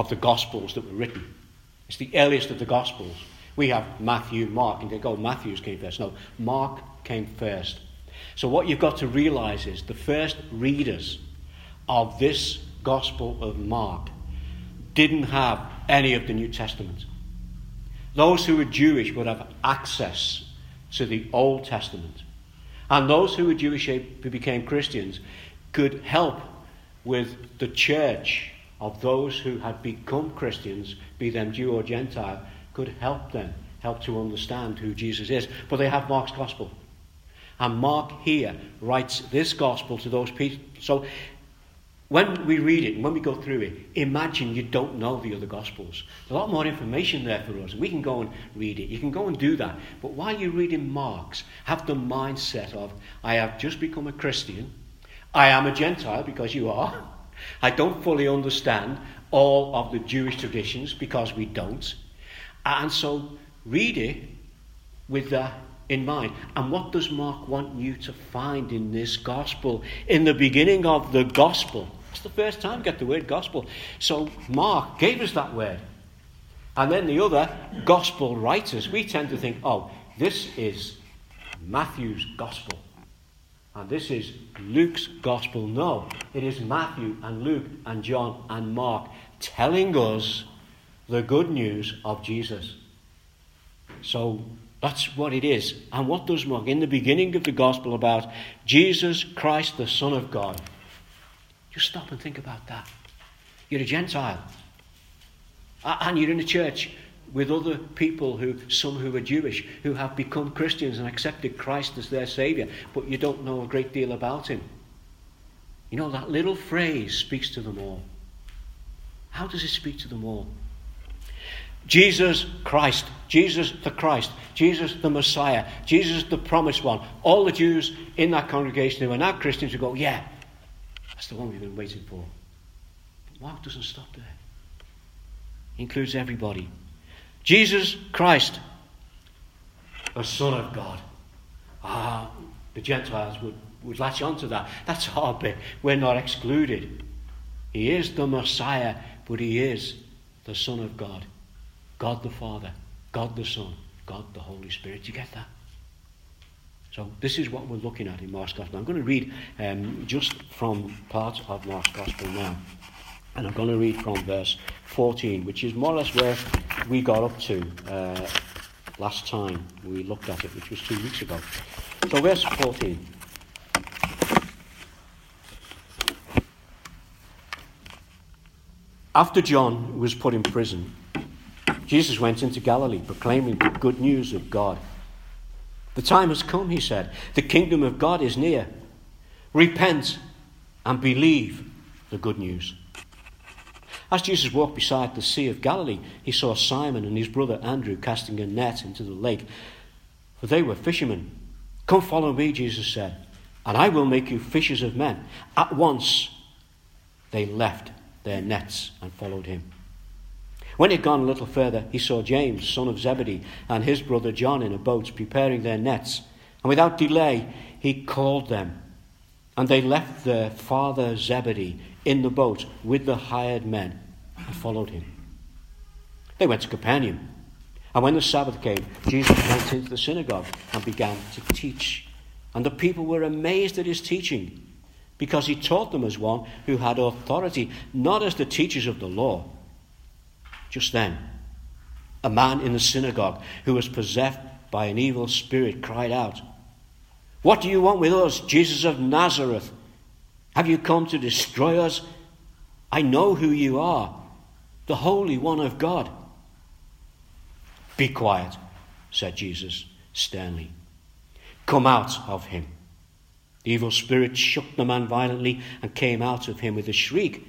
of the Gospels that were written. It's the earliest of the Gospels. We have Matthew, Mark, and they go, Matthew's came first. No, Mark came first. So, what you've got to realize is the first readers of this Gospel of Mark didn't have any of the New Testament. Those who were Jewish would have access to the Old Testament. And those who were Jewish who became Christians could help with the church of those who had become Christians, be them Jew or Gentile, could help them, help to understand who Jesus is. But they have Mark's gospel. And Mark here writes this gospel to those people. So when we read it when we go through it, imagine you don't know the other Gospels. There's a lot more information there for us. We can go and read it. You can go and do that. But while you're reading Mark's, have the mindset of, I have just become a Christian. I am a Gentile because you are. I don't fully understand all of the Jewish traditions because we don't. And so read it with that in mind. And what does Mark want you to find in this gospel? In the beginning of the gospel, it's the first time get the word gospel. So Mark gave us that word. And then the other gospel writers, we tend to think, oh, this is Matthew's gospel. And this is Luke's gospel. No, it is Matthew and Luke and John and Mark telling us the good news of Jesus. So that's what it is. And what does Mark? In the beginning of the gospel about Jesus Christ, the Son of God. Just stop and think about that. You're a Gentile. And you're in a church with other people who, some who are Jewish, who have become Christians and accepted Christ as their Saviour, but you don't know a great deal about Him. You know, that little phrase speaks to them all. How does it speak to them all? Jesus Christ, Jesus the Christ, Jesus the Messiah, Jesus the promised one. All the Jews in that congregation who are now Christians would go, yeah, that's the one we've been waiting for. But Mark doesn't stop there. He includes everybody. Jesus Christ, a Son of God. Ah, the Gentiles would, would latch onto that. That's our bit. We're not excluded. He is the Messiah, but he is the Son of God. God the Father, God the Son, God the Holy Spirit. You get that? So this is what we're looking at in Mark's Gospel. I'm going to read um, just from parts of Mark's Gospel now. And I'm going to read from verse 14, which is more or less where we got up to uh, last time we looked at it, which was two weeks ago. So verse 14. After John was put in prison, Jesus went into Galilee proclaiming the good news of God. The time has come, he said. The kingdom of God is near. Repent and believe the good news. As Jesus walked beside the Sea of Galilee, he saw Simon and his brother Andrew casting a net into the lake, for they were fishermen. Come follow me, Jesus said, and I will make you fishers of men. At once they left their nets and followed him. When he had gone a little further, he saw James, son of Zebedee, and his brother John in a boat preparing their nets. And without delay, he called them. And they left their father Zebedee in the boat with the hired men and followed him. They went to Capernaum. And when the Sabbath came, Jesus went into the synagogue and began to teach. And the people were amazed at his teaching, because he taught them as one who had authority, not as the teachers of the law just then, a man in the synagogue who was possessed by an evil spirit cried out, What do you want with us, Jesus of Nazareth? Have you come to destroy us? I know who you are, the Holy One of God. Be quiet, said Jesus sternly. Come out of him. The evil spirit shook the man violently and came out of him with a shriek.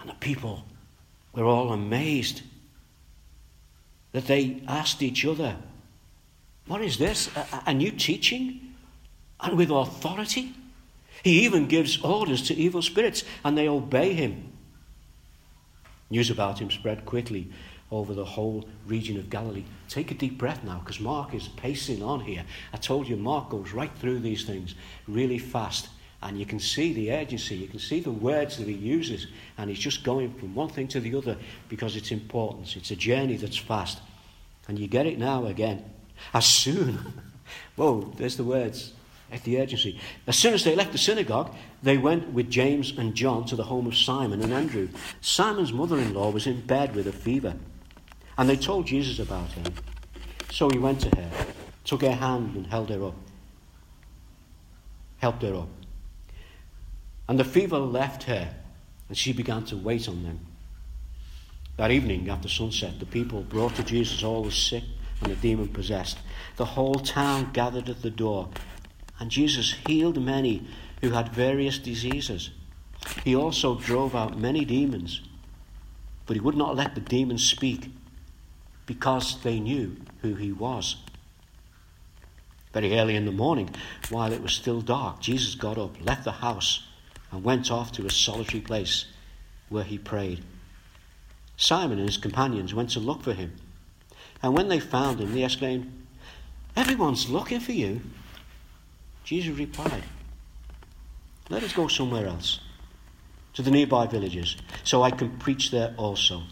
And the people were all amazed that they asked each other, What is this? A, a, new teaching? And with authority? He even gives orders to evil spirits, and they obey him. News about him spread quickly over the whole region of Galilee. Take a deep breath now, because Mark is pacing on here. I told you, Mark goes right through these things really fast. And you can see the urgency, you can see the words that he uses, and he's just going from one thing to the other because it's important. It's a journey that's fast. And you get it now again. As soon, whoa, there's the words, at the urgency. As soon as they left the synagogue, they went with James and John to the home of Simon and Andrew. Simon's mother in law was in bed with a fever, and they told Jesus about her. So he went to her, took her hand, and held her up. Helped her up. And the fever left her, and she began to wait on them. That evening, after sunset, the people brought to Jesus all the sick and the demon possessed. The whole town gathered at the door, and Jesus healed many who had various diseases. He also drove out many demons, but he would not let the demons speak because they knew who he was. Very early in the morning, while it was still dark, Jesus got up, left the house, and went off to a solitary place where he prayed. Simon and his companions went to look for him. And when they found him, they exclaimed, Everyone's looking for you. Jesus replied, Let us go somewhere else, to the nearby villages, so I can preach there also.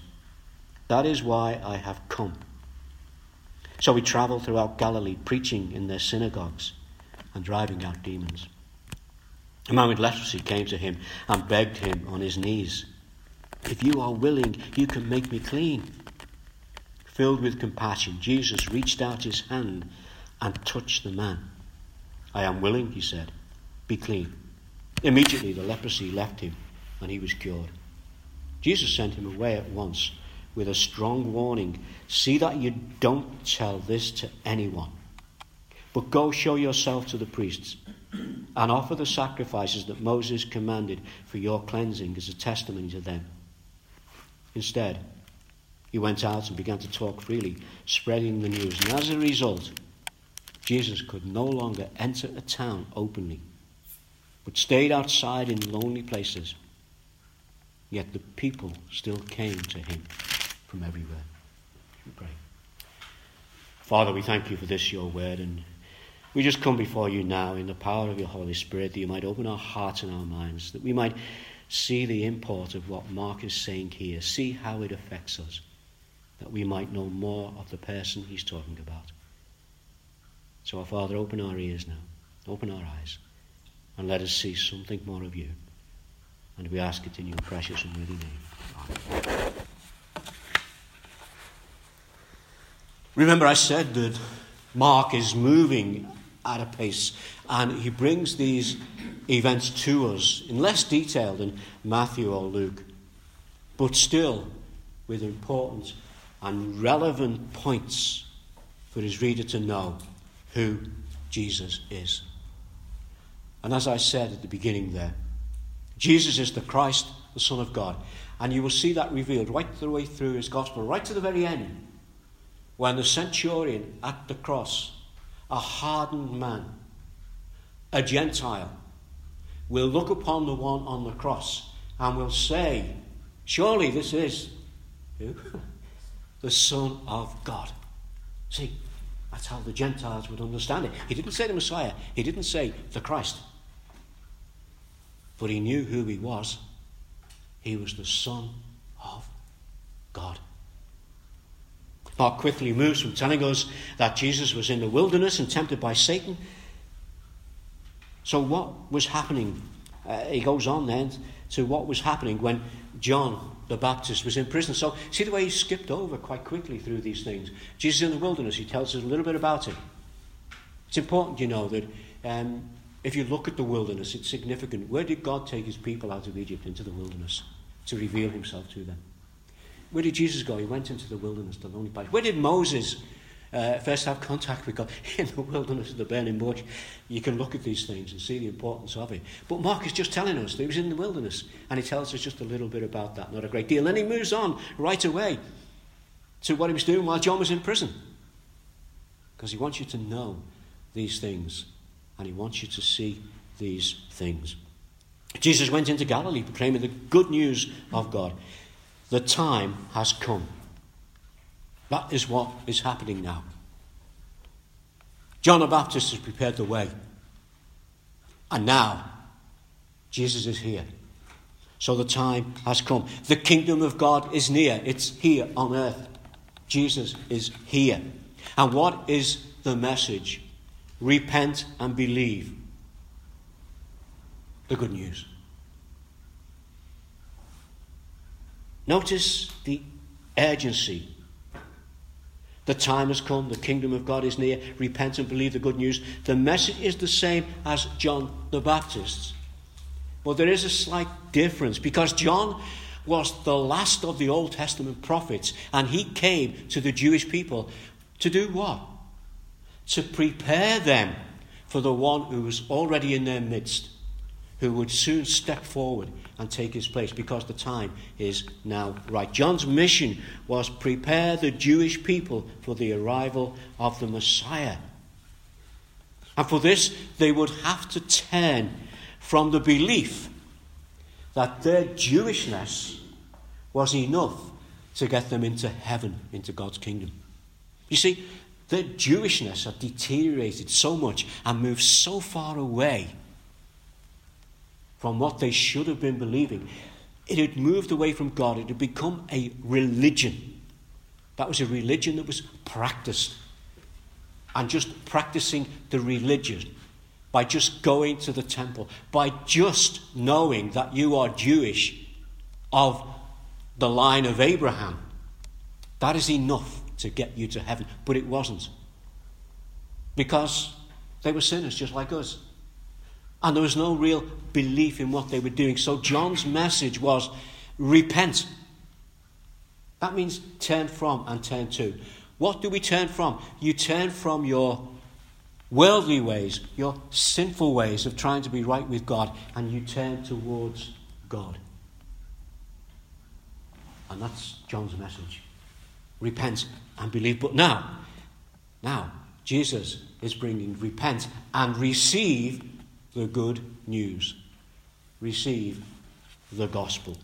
That is why I have come. So he traveled throughout Galilee, preaching in their synagogues and driving out demons. A man with leprosy came to him and begged him on his knees, If you are willing, you can make me clean. Filled with compassion, Jesus reached out his hand and touched the man. I am willing, he said. Be clean. Immediately the leprosy left him and he was cured. Jesus sent him away at once with a strong warning See that you don't tell this to anyone, but go show yourself to the priests and offer the sacrifices that Moses commanded for your cleansing as a testimony to them. Instead, he went out and began to talk freely, spreading the news. And as a result, Jesus could no longer enter a town openly, but stayed outside in lonely places. Yet the people still came to him from everywhere. We pray. Father, we thank you for this, your word, and we just come before you now in the power of your Holy Spirit that you might open our hearts and our minds, that we might see the import of what Mark is saying here, see how it affects us, that we might know more of the person he's talking about. So, our Father, open our ears now, open our eyes, and let us see something more of you. And we ask it in your precious and worthy name. Remember, I said that Mark is moving at a pace and he brings these events to us in less detail than Matthew or Luke, but still with important and relevant points for his reader to know who Jesus is. And as I said at the beginning there, Jesus is the Christ, the Son of God. And you will see that revealed right the way through his gospel, right to the very end when the centurion at the cross, a hardened man, a Gentile, will look upon the one on the cross and will say, Surely this is who? the Son of God. See, that's how the Gentiles would understand it. He didn't say the Messiah, he didn't say the Christ. But he knew who he was. He was the Son of God. Mark quickly moves from telling us that Jesus was in the wilderness and tempted by Satan. So, what was happening? Uh, he goes on then to what was happening when John the Baptist was in prison. So, see the way he skipped over quite quickly through these things. Jesus in the wilderness, he tells us a little bit about it. It's important, you know, that um, if you look at the wilderness, it's significant. Where did God take his people out of Egypt into the wilderness to reveal himself to them? Where did Jesus go? He went into the wilderness, the lonely place. Where did Moses uh, first have contact with God? In the wilderness of the burning bush. You can look at these things and see the importance of it. But Mark is just telling us that he was in the wilderness, and he tells us just a little bit about that, not a great deal. Then he moves on right away to what he was doing while John was in prison. Because he wants you to know these things, and he wants you to see these things. Jesus went into Galilee proclaiming the good news of God. The time has come. That is what is happening now. John the Baptist has prepared the way. And now Jesus is here. So the time has come. The kingdom of God is near. It's here on earth. Jesus is here. And what is the message? Repent and believe. The good news. Notice the urgency. The time has come, the kingdom of God is near. Repent and believe the good news. The message is the same as John the Baptist's. But there is a slight difference because John was the last of the Old Testament prophets, and he came to the Jewish people to do what? To prepare them for the one who was already in their midst, who would soon step forward and take his place because the time is now right. John's mission was prepare the Jewish people for the arrival of the Messiah. And for this, they would have to turn from the belief that their Jewishness was enough to get them into heaven, into God's kingdom. You see, their Jewishness had deteriorated so much and moved so far away from what they should have been believing. It had moved away from God. It had become a religion. That was a religion that was practiced. And just practicing the religion by just going to the temple, by just knowing that you are Jewish of the line of Abraham, that is enough to get you to heaven. But it wasn't. Because they were sinners just like us. And there was no real belief in what they were doing. So John's message was repent. That means turn from and turn to. What do we turn from? You turn from your worldly ways, your sinful ways of trying to be right with God, and you turn towards God. And that's John's message. Repent and believe. But now, now, Jesus is bringing repent and receive the good news. Receive the gospel.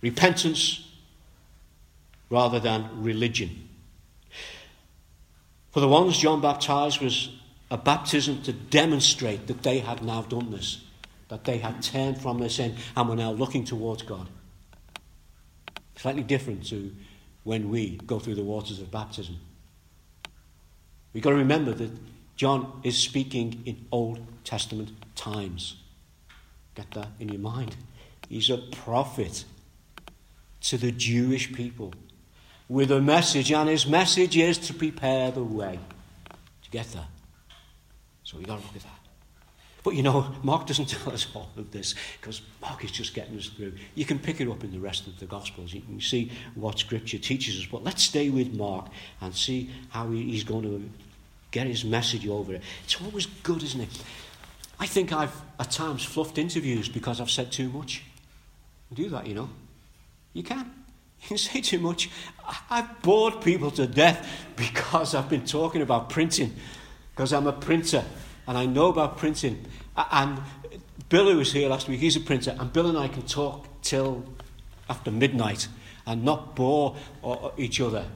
Repentance rather than religion. For the ones John baptized was a baptism to demonstrate that they had now done this, that they had turned from their sin and were now looking towards God. Slightly different to when we go through the waters of baptism. We've got to remember that John is speaking in Old Testament times. Get that in your mind. He's a prophet to the Jewish people with a message, and his message is to prepare the way to get there. So we've got to look at that. But you know, Mark doesn't tell us all of this because Mark is just getting us through. You can pick it up in the rest of the Gospels. You can see what Scripture teaches us. But let's stay with Mark and see how he's going to get his message over it. It's always good, isn't it? I think I've at times fluffed interviews because I've said too much. do that, you know. You can. You can say too much. I've bored people to death because I've been talking about printing, because I'm a printer and I know about printing. And Bill, who was here last week, he's a printer, and Bill and I can talk till after midnight and not bore uh, each other.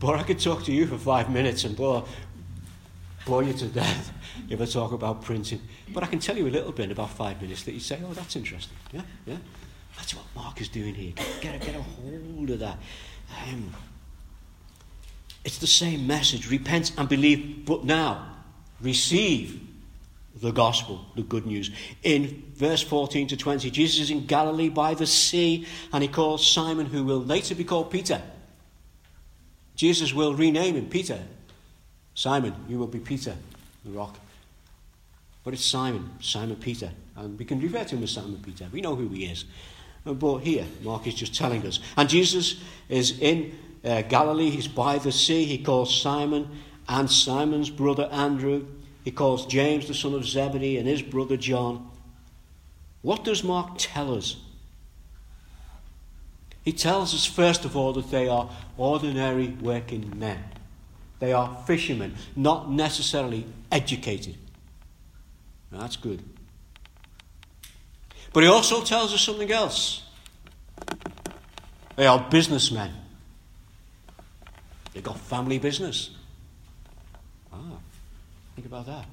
But I could talk to you for five minutes and bore, bore you to death if I talk about printing. But I can tell you a little bit about five minutes that you say, oh, that's interesting. Yeah, yeah. That's what Mark is doing here. Get a, get a hold of that. Um, it's the same message repent and believe, but now receive the gospel, the good news. In verse 14 to 20, Jesus is in Galilee by the sea, and he calls Simon, who will later be called Peter. Jesus will rename him Peter. Simon, you will be Peter, the rock. But it's Simon, Simon Peter. And we can refer to him as Simon Peter. We know who he is. But here, Mark is just telling us. And Jesus is in uh, Galilee. He's by the sea. He calls Simon and Simon's brother Andrew. He calls James, the son of Zebedee, and his brother John. What does Mark tell us? He tells us, first of all, that they are ordinary working men. They are fishermen, not necessarily educated. Now, that's good. But he also tells us something else. They are businessmen. They've got family business. Ah, think about that.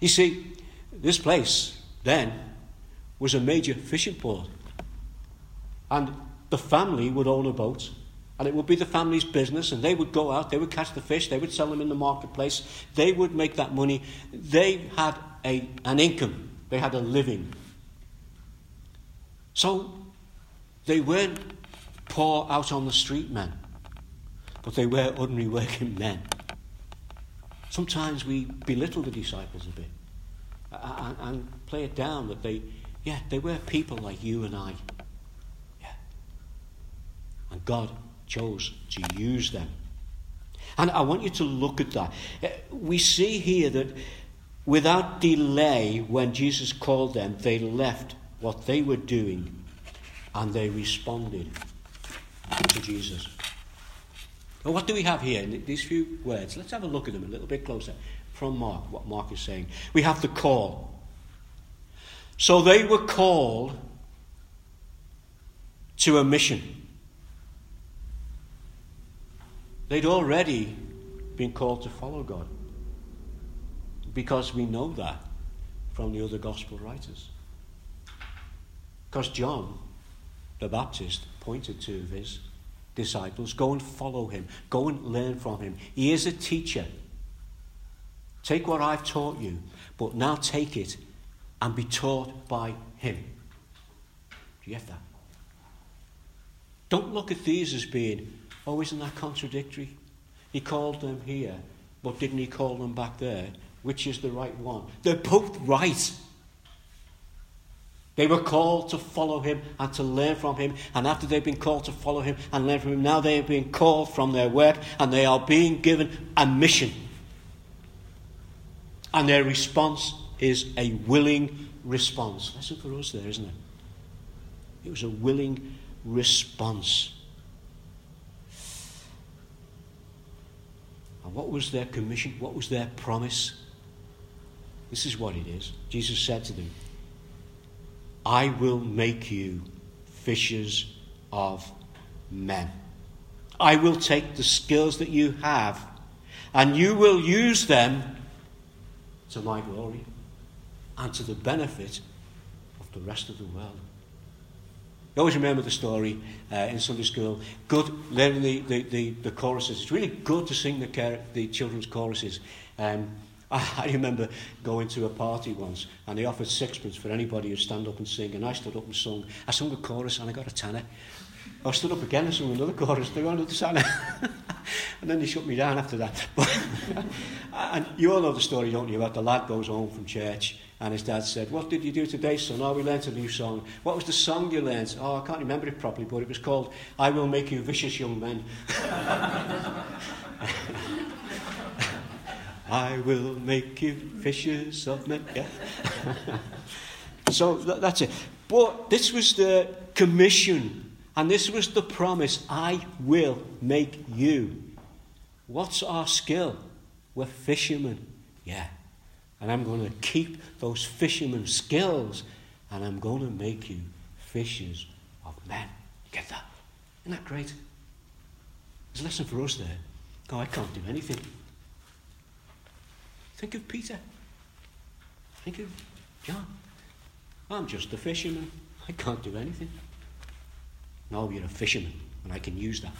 You see, this place then was a major fishing port. And the family would own a boat, and it would be the family's business, and they would go out, they would catch the fish, they would sell them in the marketplace, they would make that money. They had a, an income, they had a living. So they weren't poor out on the street men, but they were ordinary working men. Sometimes we belittle the disciples a bit and, and play it down that they, yeah, they were people like you and I. God chose to use them. And I want you to look at that. Uh, we see here that without delay, when Jesus called them, they left what they were doing and they responded to Jesus. Well, what do we have here in these few words? Let's have a look at them a little bit closer from Mark, what Mark is saying. We have the call. So they were called to a mission. They'd already been called to follow God. Because we know that from the other gospel writers. Because John the Baptist pointed to his disciples. Go and follow him. Go and learn from him. He is a teacher. Take what I've taught you, but now take it and be taught by him. Do you get that? Don't look at these as being, oh, isn't that contradictory? He called them here, but didn't he call them back there? Which is the right one? They're both right. They were called to follow him and to learn from him. And after they've been called to follow him and learn from him, now they are being called from their work and they are being given a mission. And their response is a willing response. Lesson for us there, isn't it? It was a willing response. And what was their commission? What was their promise? This is what it is. Jesus said to them, I will make you fishers of men. I will take the skills that you have and you will use them to my glory and to the benefit of the rest of the world. I always remember the story uh, in Sunday school. Good learning the, the, the, the, choruses. It's really good to sing the, the children's choruses. Um, I, remember going to a party once and they offered sixpence for anybody who'd stand up and sing. And I stood up and sung. I sung a chorus and I got a tenner. I stood up again and sung another chorus. They got another tenner. and then they shut me down after that. And you all know the story, don't you, about the lad goes home from church and his dad said, What did you do today, son? Oh, we learnt a new song. What was the song you learnt? Oh, I can't remember it properly, but it was called I Will Make You Vicious Young Men. I will make you fishers of men. Yeah. so that's it. But this was the commission, and this was the promise I will make you. What's our skill? We're fishermen. Yeah. And I'm going to keep those fishermen skills, and I'm going to make you fishers of men. Get that? Isn't that great? There's a lesson for us there. Oh, I can't do anything. Think of Peter. Think of John. I'm just a fisherman. I can't do anything. No, you're a fisherman, and I can use that.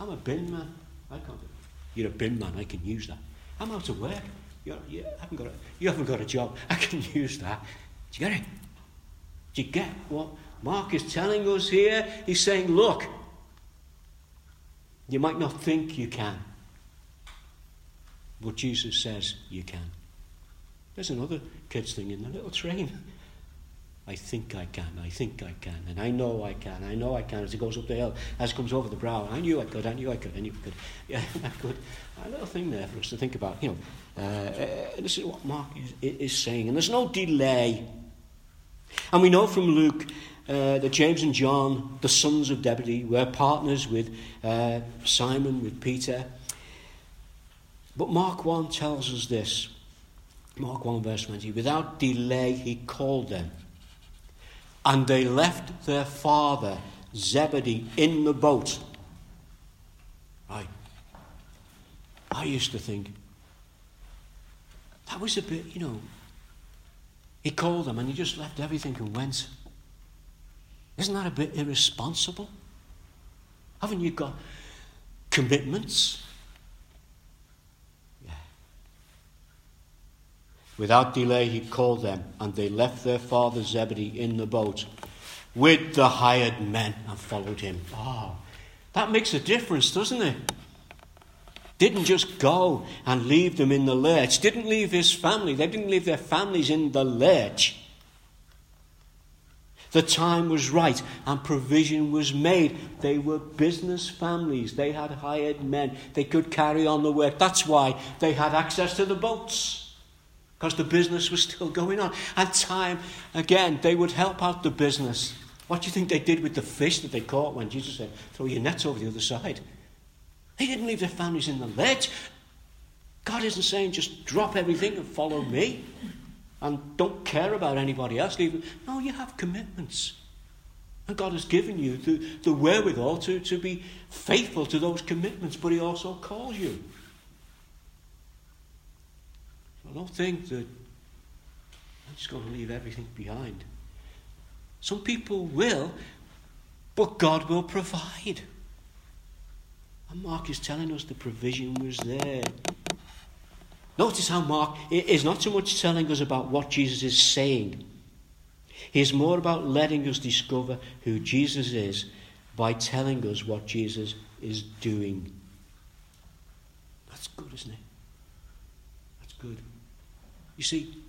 I'm a bin man. I can't do it. You're a bin man. I can use that. I'm out of work. You're, you, haven't got a, you haven't got a job. I can use that. Do you get it? Do you get what Mark is telling us here? He's saying, look, you might not think you can. But Jesus says you can. There's another kids thing in the little train. I think I can, I think I can, and I know I can, I know I can as it goes up the hill, as it comes over the brow. I knew I could, I knew I could, I knew I could. Yeah, I could. A little thing there for us to think about. You know, uh, uh, this is what Mark is, is, saying, and there's no delay. And we know from Luke uh, that James and John, the sons of Zebedee, were partners with uh, Simon, with Peter. But Mark 1 tells us this. Mark 1, verse 20. Without delay, he called them. And they left their father, Zebedee, in the boat. I, I used to think, that was a bit, you know. He called them and he just left everything and went. Isn't that a bit irresponsible? Haven't you got commitments? Without delay, he called them, and they left their father Zebedee in the boat with the hired men and followed him. Oh, that makes a difference, doesn't it? Didn't just go and leave them in the lurch. Didn't leave his family. They didn't leave their families in the lurch. The time was right and provision was made. They were business families. They had hired men. They could carry on the work. That's why they had access to the boats. Because the business was still going on. And time, again, they would help out the business. What do you think they did with the fish that they caught when Jesus said, throw your nets over the other side? They didn't leave their families in the lurch. God isn't saying just drop everything and follow me and don't care about anybody else. No, you have commitments. And God has given you the, the wherewithal to, to be faithful to those commitments, but He also calls you. So don't think that I'm just going to leave everything behind. Some people will, but God will provide. And Mark is telling us the provision was there. Notice how Mark is not so much telling us about what Jesus is saying. He's more about letting us discover who Jesus is by telling us what Jesus is doing. That's good, isn't it? That's good. You see,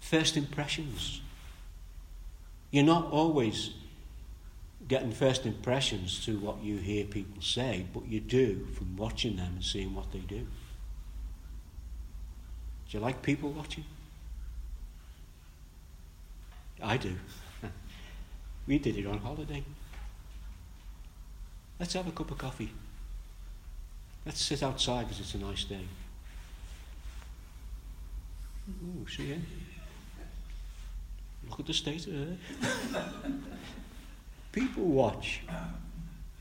first impressions. You're not always getting first impressions to what you hear people say, but you do from watching them and seeing what they do. Do you like people watching? I do. we did it on holiday. Let's have a cup of coffee. Let's sit outside because it's a nice day. Ooh, see it? Look at the state of her. People watch.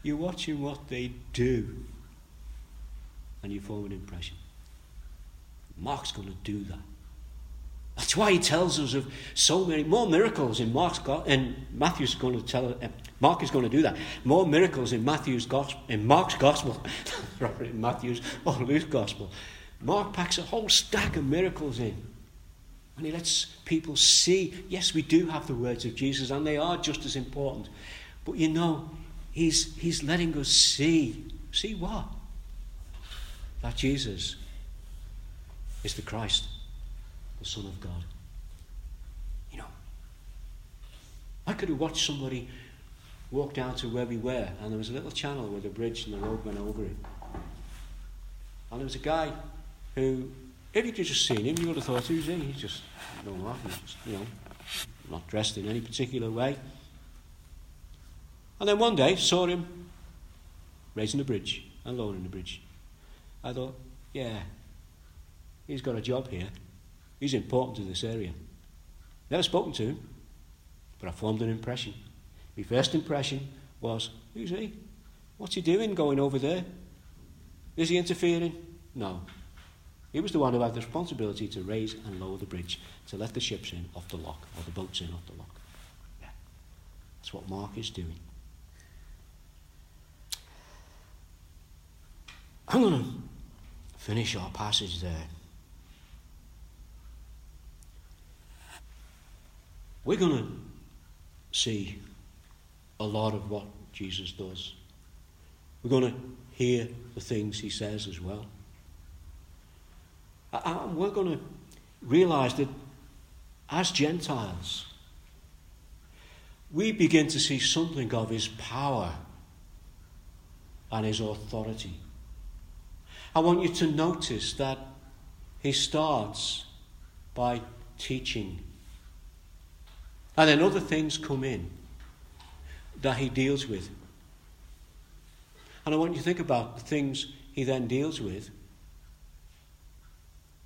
You're watching what they do. And you form an impression. Mark's going to do that. That's why he tells us of so many more miracles in Mark's go- and Matthew's going to tell uh, Mark is going to do that. More miracles in Matthew's gospel, in Mark's gospel, rather in Matthew's or Luke's gospel. Mark packs a whole stack of miracles in. And he lets people see, yes, we do have the words of Jesus, and they are just as important. But you know, he's, he's letting us see. See what? That Jesus is the Christ, the Son of God. You know, I could have watched somebody walk down to where we were, and there was a little channel with a bridge, and the road went over it. And there was a guy who if you'd just seen him, you would have thought, who's he? He's just, no, know he's just, you know, not dressed in any particular way. And then one day, saw him raising the bridge and lowering the bridge. I thought, yeah, he's got a job here. He's important to this area. Never spoken to him, but I formed an impression. My first impression was, who's he? What's he doing going over there? Is he interfering? No. He was the one who had the responsibility to raise and lower the bridge, to let the ships in off the lock, or the boats in off the lock. Yeah. That's what Mark is doing. I'm going to finish our passage there. We're going to see a lot of what Jesus does. We're going to hear the things he says as well. Uh, uh, and we're going to realize that as Gentiles, we begin to see something of his power and his authority. I want you to notice that he starts by teaching. And then other things come in that he deals with. And I want you to think about the things he then deals with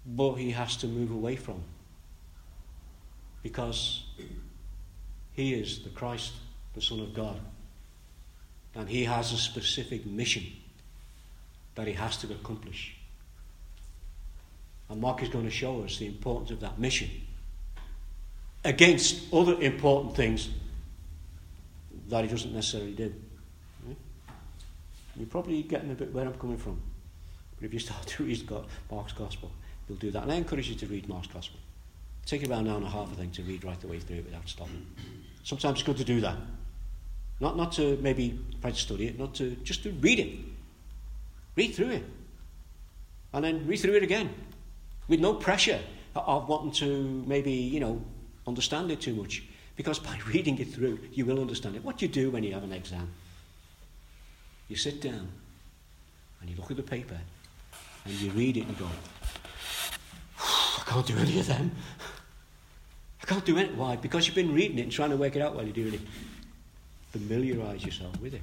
but he has to move away from because he is the Christ, the Son of God, and he has a specific mission that he has to accomplish. And Mark is going to show us the importance of that mission against other important things that he doesn't necessarily do. Hmm? You're probably getting a bit where I'm coming from. But if you start to read Mark's Gospel, you'll do that. And I encourage you to read Mark's Gospel. Take about an hour and a half, I think, to read right the way through it without stopping. Sometimes it's good to do that. Not, not to maybe try to study it, not to just to read it. Read through it. And then read through it again. With no pressure of wanting to maybe, you know, understand it too much. Because by reading it through, you will understand it. What you do when you have an exam. You sit down and you look at the paper and you read it and go, I can't do any of them. I can't do it. Why? Because you've been reading it and trying to work it out while you're doing it. Familiarise yourself with it.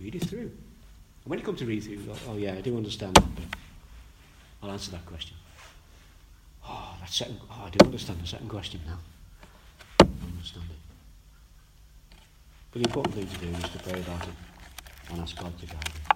Read it through. And when you come to read through, go, oh yeah, I do understand that bit. I'll answer that question. Oh, that second, oh, I do understand the second question now. I understand it. But the important thing to do is to pray about it and ask God to guide you.